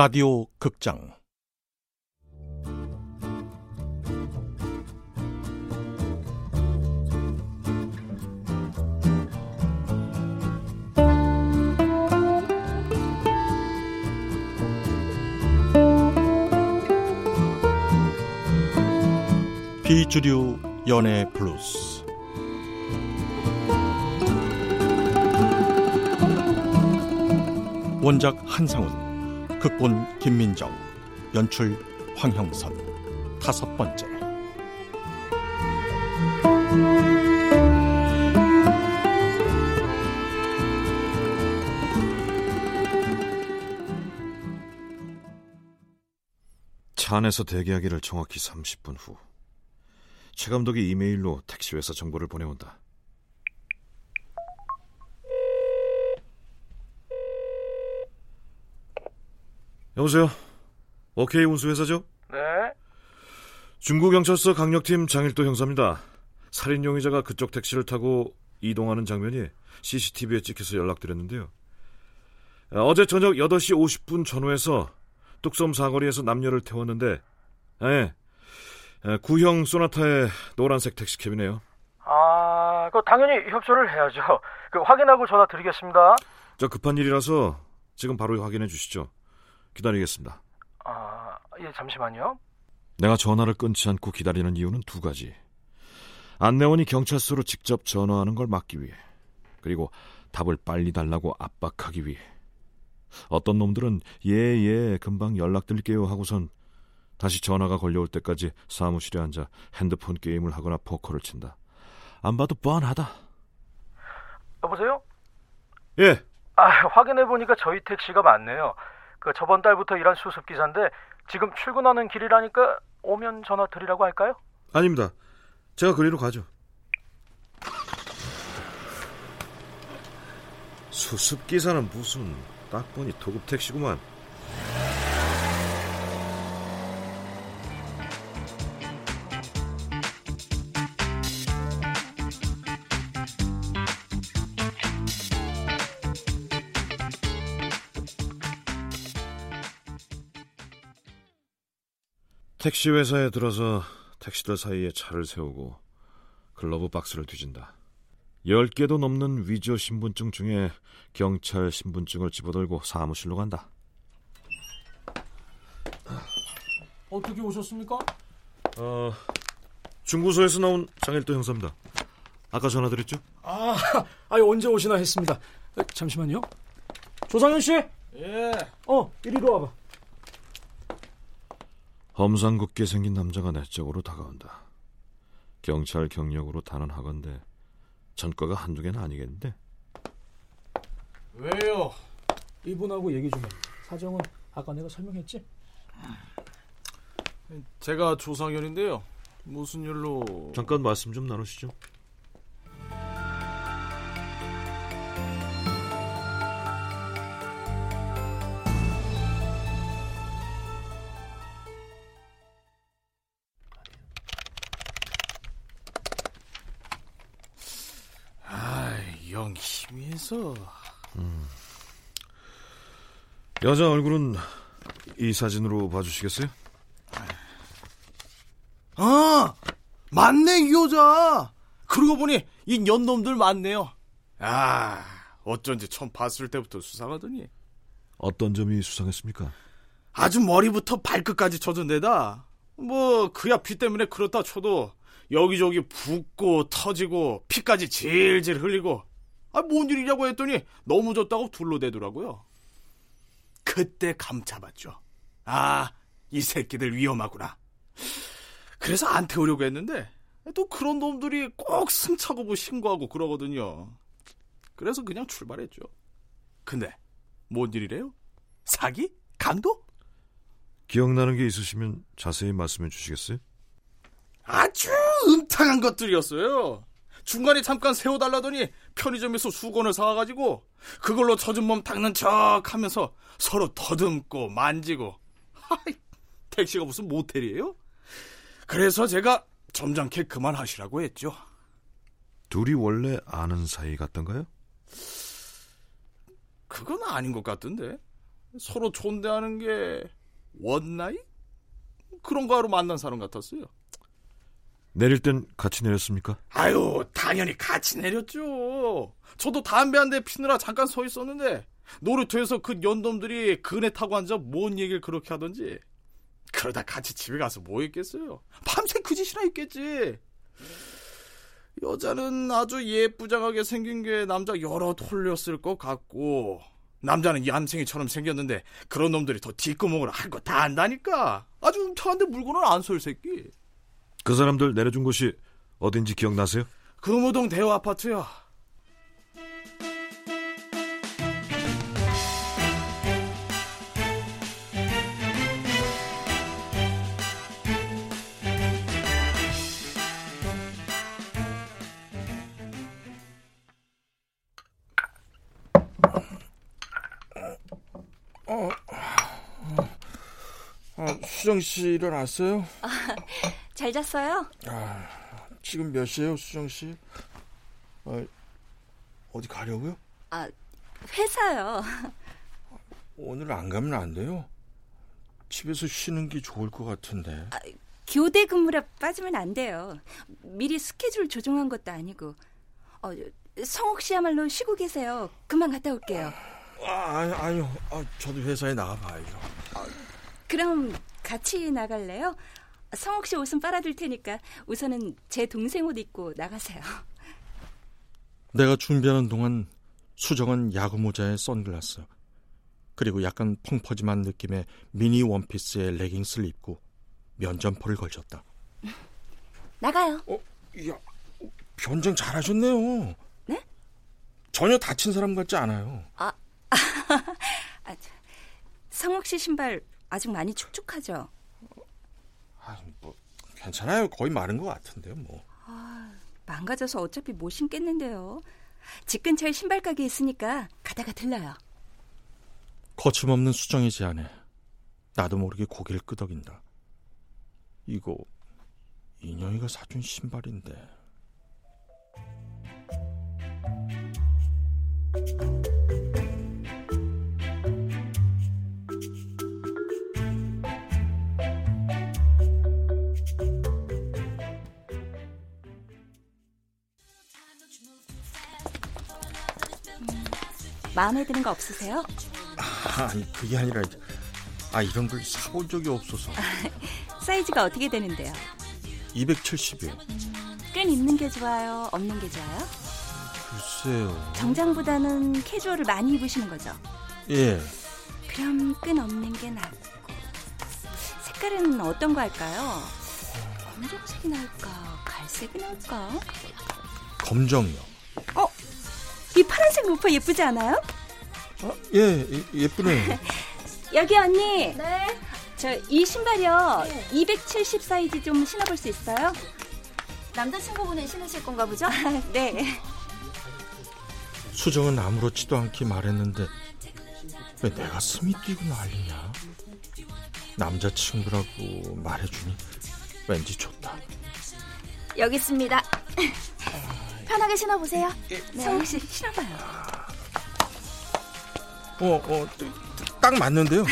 라디오 극장. 비주류 연애 블루스. 원작 한상훈 극본 김민정 연출 황형선 다섯 번째 차 안에서 대기하기를 정확히 30분 후. 최 감독이 이메일로 택시회사 정보를 보내온다. 여보세요. 오케이 운수회사죠? 네? 중구경찰서 강력팀 장일도 형사입니다. 살인 용의자가 그쪽 택시를 타고 이동하는 장면이 CCTV에 찍혀서 연락드렸는데요. 아, 어제 저녁 8시 50분 전후에서 뚝섬 사거리에서 남녀를 태웠는데, 예, 예, 구형 소나타의 노란색 택시캡이네요. 아, 그 당연히 협조를 해야죠. 그 확인하고 전화 드리겠습니다. 저 급한 일이라서 지금 바로 확인해 주시죠. 기다리겠습니다. 아, 예, 잠시만요. 내가 전화를 끊지 않고 기다리는 이유는 두 가지. 안내원이 경찰서로 직접 전화하는 걸 막기 위해, 그리고 답을 빨리 달라고 압박하기 위해. 어떤 놈들은 예, 예, 금방 연락드릴게요 하고선 다시 전화가 걸려올 때까지 사무실에 앉아 핸드폰 게임을 하거나 포커를 친다. 안 봐도 뻔하다. 여보세요? 예, 아, 확인해 보니까 저희 택시가 맞네요. 그 저번 달부터 일한 수습 기사인데 지금 출근하는 길이라니까 오면 전화 드리라고 할까요? 아닙니다. 제가 그리로 가죠. 수습 기사는 무슨 딱 보니 도급 택시구만. 택시 회사에 들어서 택시들 사이에 차를 세우고 글러브 박스를 뒤진다. 10개도 넘는 위조 신분증 중에 경찰 신분증을 집어들고 사무실로 간다. 어떻게 오셨습니까? 어, 중구소에서 나온 장일도 형사입니다. 아까 전화드렸죠? 아, 아니 언제 오시나 했습니다. 에, 잠시만요. 조상현 씨? 예. 어, 이리로 와봐. 험상궂게 생긴 남자가 내 쪽으로 다가온다. 경찰 경력으로 단언하건대 전과가 한두 개는 아니겠는데? 왜요? 이분하고 얘기 좀 해. 사정은 아까 내가 설명했지? 제가 조상현인데요. 무슨 일로? 잠깐 말씀 좀 나누시죠. 해서. 여자 얼굴은 이 사진으로 봐주시겠어요? 아, 맞네 이 여자. 그러고 보니 이 연놈들 많네요. 아, 어쩐지 처음 봤을 때부터 수상하더니 어떤 점이 수상했습니까? 아주 머리부터 발끝까지 젖은 데다 뭐 그야 피 때문에 그렇다 쳐도 여기저기 붓고 터지고 피까지 질질 흘리고 아 뭔 일이냐고 했더니 너무 졌다고 둘러대더라고요. 그때 감 잡았죠. 아, 이 새끼들 위험하구나. 그래서 안 태우려고 했는데 또 그런 놈들이 꼭 승차고부 신고하고 그러거든요. 그래서 그냥 출발했죠. 근데 뭔 일이래요? 사기? 강도? 기억나는 게 있으시면 자세히 말씀해 주시겠어요? 아주 음탕한 것들이었어요. 중간에 잠깐 세워달라더니 편의점에서 수건을 사와가지고 그걸로 젖은 몸 닦는 척 하면서 서로 더듬고 만지고 하이, 택시가 무슨 모텔이에요? 그래서 제가 점잖게 그만하시라고 했죠. 둘이 원래 아는 사이 같던가요? 그건 아닌 것 같던데. 서로 존대하는 게 원나이? 그런 거 하러 만난 사람 같았어요. 내릴 땐 같이 내렸습니까? 아유, 당연히 같이 내렸죠. 저도 담배 한 대 피느라 잠깐 서 있었는데 놀이터에서 그 연놈들이 그네 타고 앉아 뭔 얘기를 그렇게 하던지 그러다 같이 집에 가서 뭐 했겠어요? 밤새 그 짓이나 했겠지. 여자는 아주 예쁘장하게 생긴 게 남자 여러 홀렸을 것 같고 남자는 얌생이처럼 생겼는데 그런 놈들이 더 뒷구멍으로 할 거 다 안다니까. 아주 음탕한데 물건을 안쏠 새끼. 그 사람들 내려준 곳이 어딘지 기억나세요? 금호동 대호 아파트요. 수정 씨 일어났어요? 잘 잤어요? 지금 몇 시에요, 수정 씨? 아, 어디 가려고요? 아, 회사요. 오늘 안 가면 안 돼요. 집에서 쉬는 게 좋을 것 같은데. 교대 근무라 빠지면 안 돼요. 미리 스케줄 조정한 것도 아니고. 어, 성욱 씨야말로 쉬고 계세요. 그만 갔다 올게요. 아, 아니, 아니요. 아, 저도 회사에 나가봐야죠. 그럼 같이 나갈래요? 성욱 씨 옷은 빨아둘 테니까 우선은 제 동생 옷 입고 나가세요. 내가 준비하는 동안 수정은 야구 모자에 선글라스 그리고 약간 펑퍼짐한 느낌의 미니 원피스에 레깅스를 입고 면점포를 걸쳤다. 나가요. 어, 야, 변장 잘하셨네요. 네? 전혀 다친 사람 같지 않아요. 아, 저, 성욱 씨 신발 아직 많이 축축하죠? 아, 뭐 괜찮아요. 거의 마른 것 같은데요, 뭐. 망가져서 어차피 못 신겠는데요. 집 근처에 신발 가게 있으니까 가다가 들러요. 거침없는 수정의 제안에 나도 모르게 고개를 끄덕인다. 이거 인영이가 사준 신발인데. 마음에 드는 거 없으세요? 아, 아니 그게 아니라 아 이런 걸 사본 적이 없어서 사이즈가 어떻게 되는데요? 270이요. 끈 있는 게 좋아요? 없는 게 좋아요? 글쎄요. 정장보다는 캐주얼을 많이 입으시는 거죠? 예. 그럼 끈 없는 게 낫고 색깔은 어떤 거 할까요? 검정색이 나을까? 갈색이 나을까? 검정이요. 어? 이 파란색 로퍼 예쁘지 않아요? 아, 예, 예 예쁘네요. 여기 언니. 네. 저 이 신발이요. 270 사이즈 좀 신어볼 수 있어요? 남자친구분이 신으실 건가 보죠? 네. 수정은 아무렇지도 않게 말했는데 왜 내 가슴이 뛰고 난리냐? 남자친구라고 말해주니 왠지 좋다. 여기 있습니다. 편하게 신어보세요. 성욱 씨 신어봐요. 어, 어, 딱 맞는데요.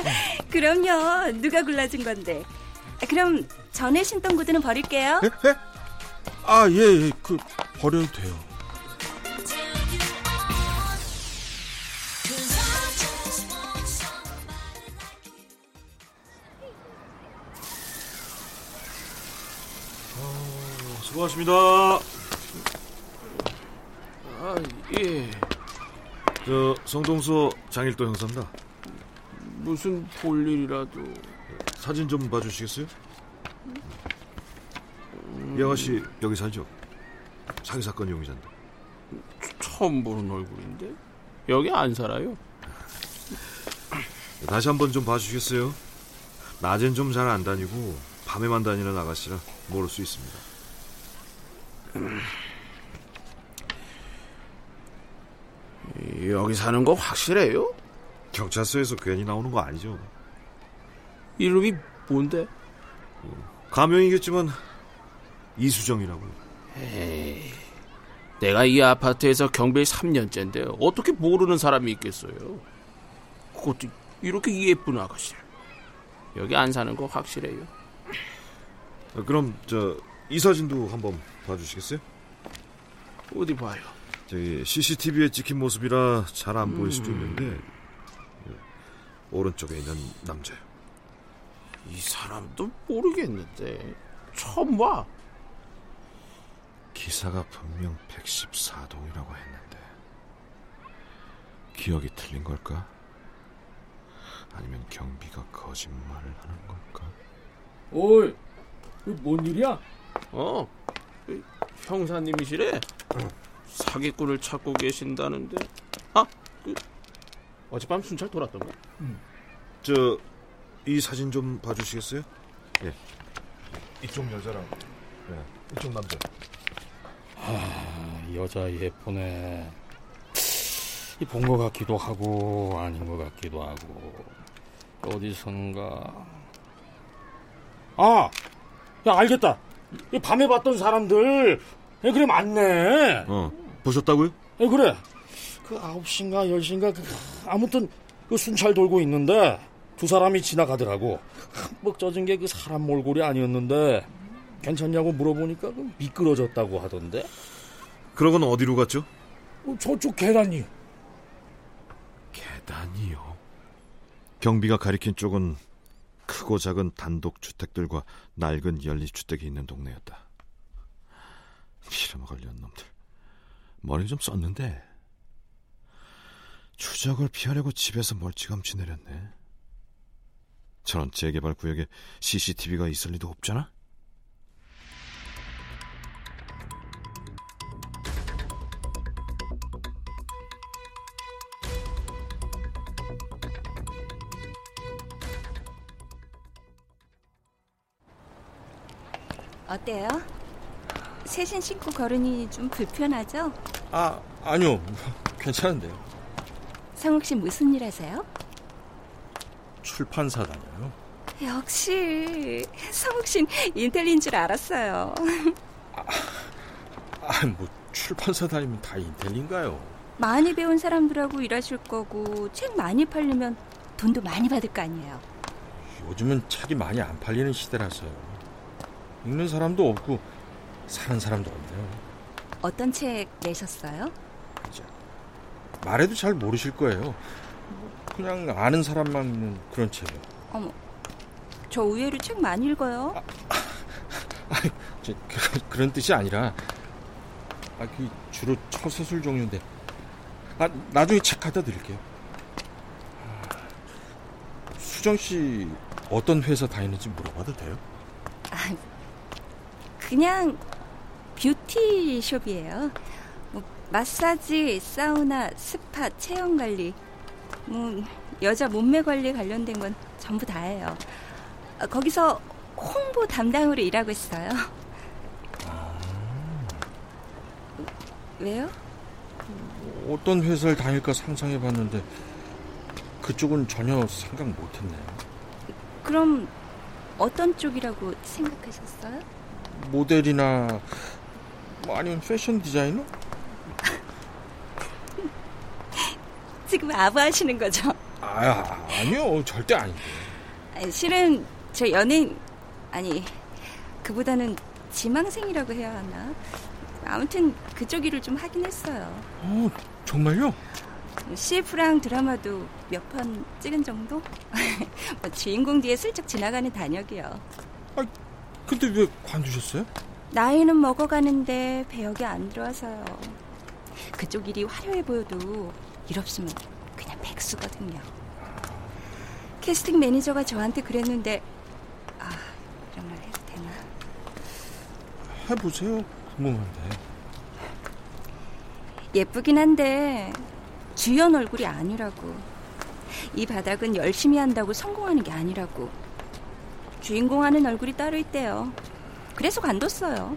그럼요. 누가 골라준 건데. 그럼 전에 신던 구두는 버릴게요. 예? 예? 아, 예, 예, 그 버려도 돼요. 수고하십니다. 아, 예. 저 성동서 장일도 형사입니다. 무슨 볼일이라도. 사진 좀 봐주시겠어요? 영아 씨 여기 살죠? 사기 사건 용의자인데. 처음 보는 얼굴인데? 여기 안 살아요? 다시 한번 좀 봐주시겠어요? 낮엔 좀 잘 안 다니고 밤에만 다니는 아가씨라 모를 수 있습니다. 여기 사는 거 확실해요? 경찰서에서 괜히 나오는 거 아니죠? 이름이 뭔데? 가명이겠지만 이수정이라고요. 에이, 내가 이 아파트에서 경비 3년째인데 어떻게 모르는 사람이 있겠어요? 그것도 이렇게 예쁜 아가씨를. 여기 안 사는 거 확실해요. 어, 그럼 저 이 사진도 한번 봐주시겠어요? 어디 봐요. 저기 CCTV에 찍힌 모습이라 잘 안 보일 수도 있는데 예, 오른쪽에 있는 남자요. 이 사람도 모르겠는데 처음 봐. 기사가 분명 114동이라고 했는데 기억이 틀린 걸까? 아니면 경비가 거짓말을 하는 걸까? 어이, 뭔 일이야? 어, 그 형사님이시래. 사기꾼을 찾고 계신다는데. 아, 그 어젯밤 순찰 돌았던 거. 저이 사진 좀 봐주시겠어요? 예. 이쪽 여자랑 예, 이쪽 남자. 아, 여자 예쁘네. 본 것 같기도 하고 아닌 것 같기도 하고 어디선가. 아, 야 알겠다. 이 밤에 봤던 사람들, 예, 그래 맞네. 어 보셨다고요? 예, 그래. 그 아홉 시인가 열 시인가 그, 아무튼 그 순찰 돌고 있는데 두 사람이 지나가더라고. 흠뻑 젖은 게 그 사람 몰골이 아니었는데 괜찮냐고 물어보니까 그 미끄러졌다고 하던데. 그러고는 어디로 갔죠? 어, 저쪽 계단이. 계단이요. 경비가 가리킨 쪽은 크고 작은 단독 주택들과 낡은 연립 주택이 있는 동네였다. 년 놈들. 머리 좀 썼는데 추적을 피하려고 집에서 멀찌감치 내렸네. 저런 재개발 구역에 CCTV가 있을 리도 없잖아? 어때요? 새신 신고 걸으니 좀 불편하죠? 아, 아니요. 괜찮은데요. 성욱 씨 무슨 일 하세요? 출판사 다녀요. 역시 성욱 씨는 인텔리인 줄 알았어요. 아, 뭐 출판사 다니면 다 인텔인가요? 많이 배운 사람들하고 일하실 거고 책 많이 팔리면 돈도 많이 받을 거 아니에요. 요즘은 책이 많이 안 팔리는 시대라서요. 읽는 사람도 없고 사는 사람도 없네요. 어떤 책 내셨어요? 말해도 잘 모르실 거예요. 그냥 아는 사람만 그런 책이요. 어머, 저 의외로 책 많이 읽어요. 저, 그, 그런 뜻이 아니라 아, 그 주로 처서술 종류인데 아, 나중에 책 갖다 드릴게요. 아, 수정 씨 어떤 회사 다니는지 물어봐도 돼요? 아, 그냥 뷰티숍이에요. 뭐 마사지, 사우나, 스파, 체형 관리, 뭐 여자 몸매 관리 관련된 건 전부 다예요. 아, 거기서 홍보 담당으로 일하고 있어요. 왜요? 어떤 회사를 다닐까 상상해 봤는데 그쪽은 전혀 생각 못 했네요. 그럼 어떤 쪽이라고 생각하셨어요? 모델이나 뭐 아니면 패션 디자이너? 지금 아부 하시는 거죠? 아 아니요 절대 아닌데. 아니, 실은 저 연예인 아니 그보다는 지망생이라고 해야 하나? 아무튼 그쪽 일을 좀 하긴 했어요. 어 정말요? CF랑 드라마도 몇 편 찍은 정도? 뭐 주인공 뒤에 슬쩍 지나가는 단역이요. 근데 왜 관두셨어요? 나이는 먹어가는데 배역이 안 들어와서요. 그쪽 일이 화려해 보여도 일 없으면 그냥 백수거든요. 캐스팅 매니저가 저한테 그랬는데 아 이런 말 해도 되나? 해보세요. 궁금한데. 예쁘긴 한데 주연 얼굴이 아니라고. 이 바닥은 열심히 한다고 성공하는 게 아니라고. 주인공 하는 얼굴이 따로 있대요. 그래서 관뒀어요.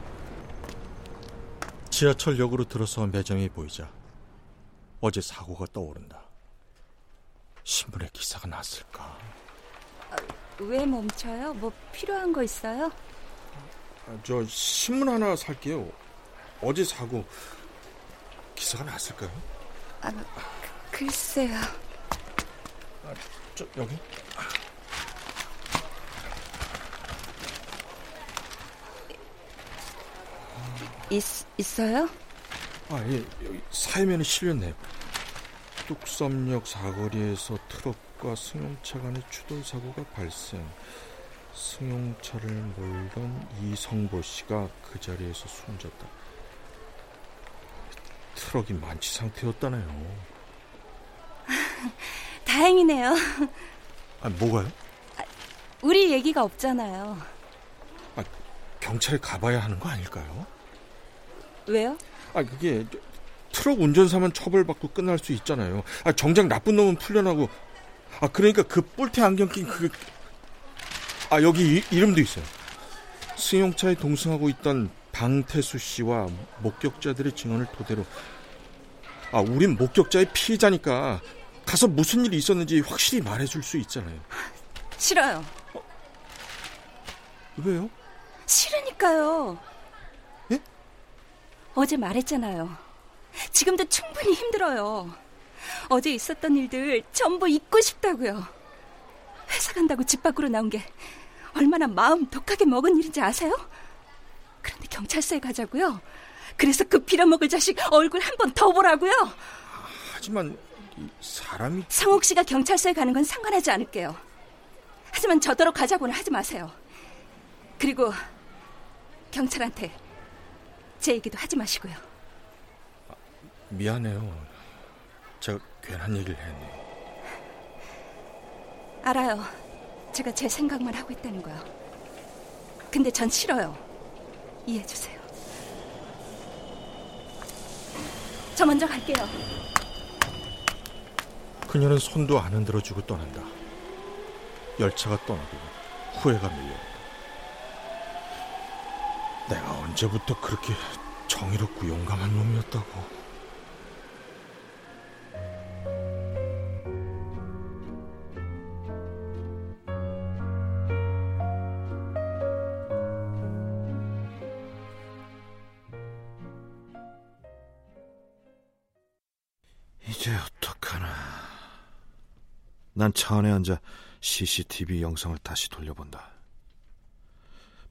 지하철역으로 들어서 매점이 보이자 어제 사고가 떠오른다. 신문에 기사가 났을까? 왜 멈춰요? 뭐 필요한 거 있어요? 아, 저 신문 하나 살게요. 어제 사고 기사가 났을까요? 아, 그, 글쎄요. 저, 여기? 있, 있어요? 아, 예, 여기 사회면에 실렸네요. 뚝섬역 사거리에서 트럭과 승용차 간의 추돌 사고가 발생. 승용차를 몰던 이성보 씨가 그 자리에서 숨졌다. 트럭이 만취 상태였다네요. 다행이네요. 아, 뭐가요? 우리 얘기가 없잖아요. 아, 경찰에 가봐야 하는 거 아닐까요? 왜요? 아, 그게 트럭 운전사만 처벌받고 끝날 수 있잖아요. 아, 정작 나쁜 놈은 풀려나고. 아, 그러니까 그 뿔테 안경 낀 그. 아, 여기 이, 이름도 있어요. 승용차에 동승하고 있던 방태수 씨와 목격자들의 증언을 토대로. 아, 우린 목격자의 피해자니까 가서 무슨 일이 있었는지 확실히 말해줄 수 있잖아요. 싫어요. 왜요? 싫으니까요. 예? 어제 말했잖아요. 지금도 충분히 힘들어요. 어제 있었던 일들 전부 잊고 싶다고요. 회사 간다고 집 밖으로 나온 게 얼마나 마음 독하게 먹은 일인지 아세요? 그런데 경찰서에 가자고요. 그래서 그 빌어먹을 자식 얼굴 한 번 더 보라고요. 하지만 사람이 상옥 씨가 경찰서에 가는 건 상관하지 않을게요. 하지만 저더러 가자고는 하지 마세요. 그리고 경찰한테 제 얘기도 하지 마시고요. 미안해요. 제가 괜한 얘기를 했네. 알아요. 제가 제 생각만 하고 있다는 거요. 근데 전 싫어요. 이해해 주세요. 저 먼저 갈게요. 그녀는 손도 안 흔들어 주고 떠난다. 열차가 떠나고 후회가 밀려온다. 내가 언제부터 그렇게 정의롭고 용감한 놈이었다고. 이제 어떡하나. 난 차 안에 앉아 CCTV 영상을 다시 돌려본다.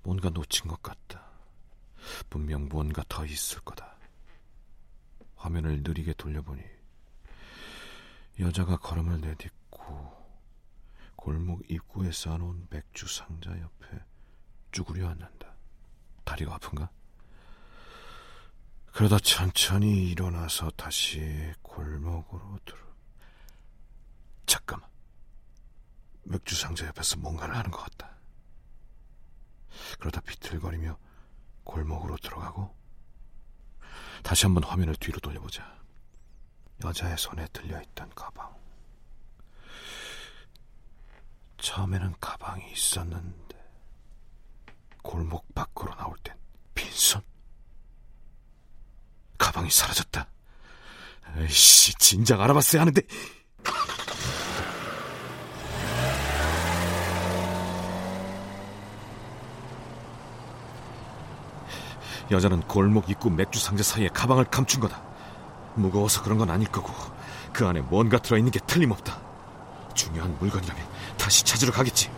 뭔가 놓친 것 같다. 분명 뭔가 더 있을 거다. 화면을 느리게 돌려보니 여자가 걸음을 내딛고 골목 입구에 쌓아놓은 맥주 상자 옆에 쭈그려 앉는다. 다리가 아픈가? 그러다 천천히 일어나서 다시 골목으로 들어. 잠깐만. 맥주 상자 옆에서 뭔가를 하는 것 같다. 그러다 비틀거리며 골목으로 들어가고 다시 한번 화면을 뒤로 돌려보자. 여자의 손에 들려있던 가방. 처음에는 가방이 있었는데 골목 밖으로 나올 땐 빈손. 가방이 사라졌다. 에이씨, 진작 알아봤어야 하는데. 여자는 골목 입구 맥주 상자 사이에 가방을 감춘 거다. 무거워서 그런 건 아닐 거고 그 안에 뭔가 들어있는 게 틀림없다. 중요한 물건이라면 다시 찾으러 가겠지.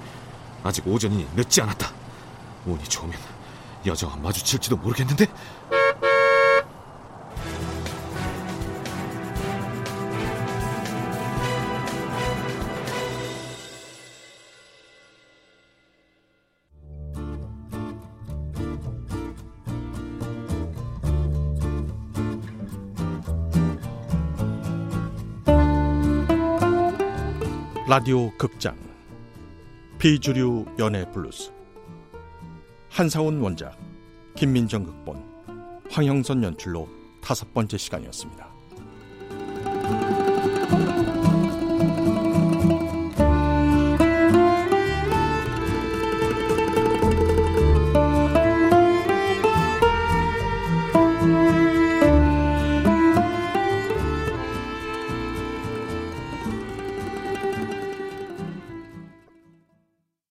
아직 오전이니 늦지 않았다. 운이 좋으면 여자와 마주칠지도 모르겠는데. 라디오 극장 비주류 연애 블루스 한상훈 원작 김민정 극본 황형선 연출로 다섯 번째 시간이었습니다.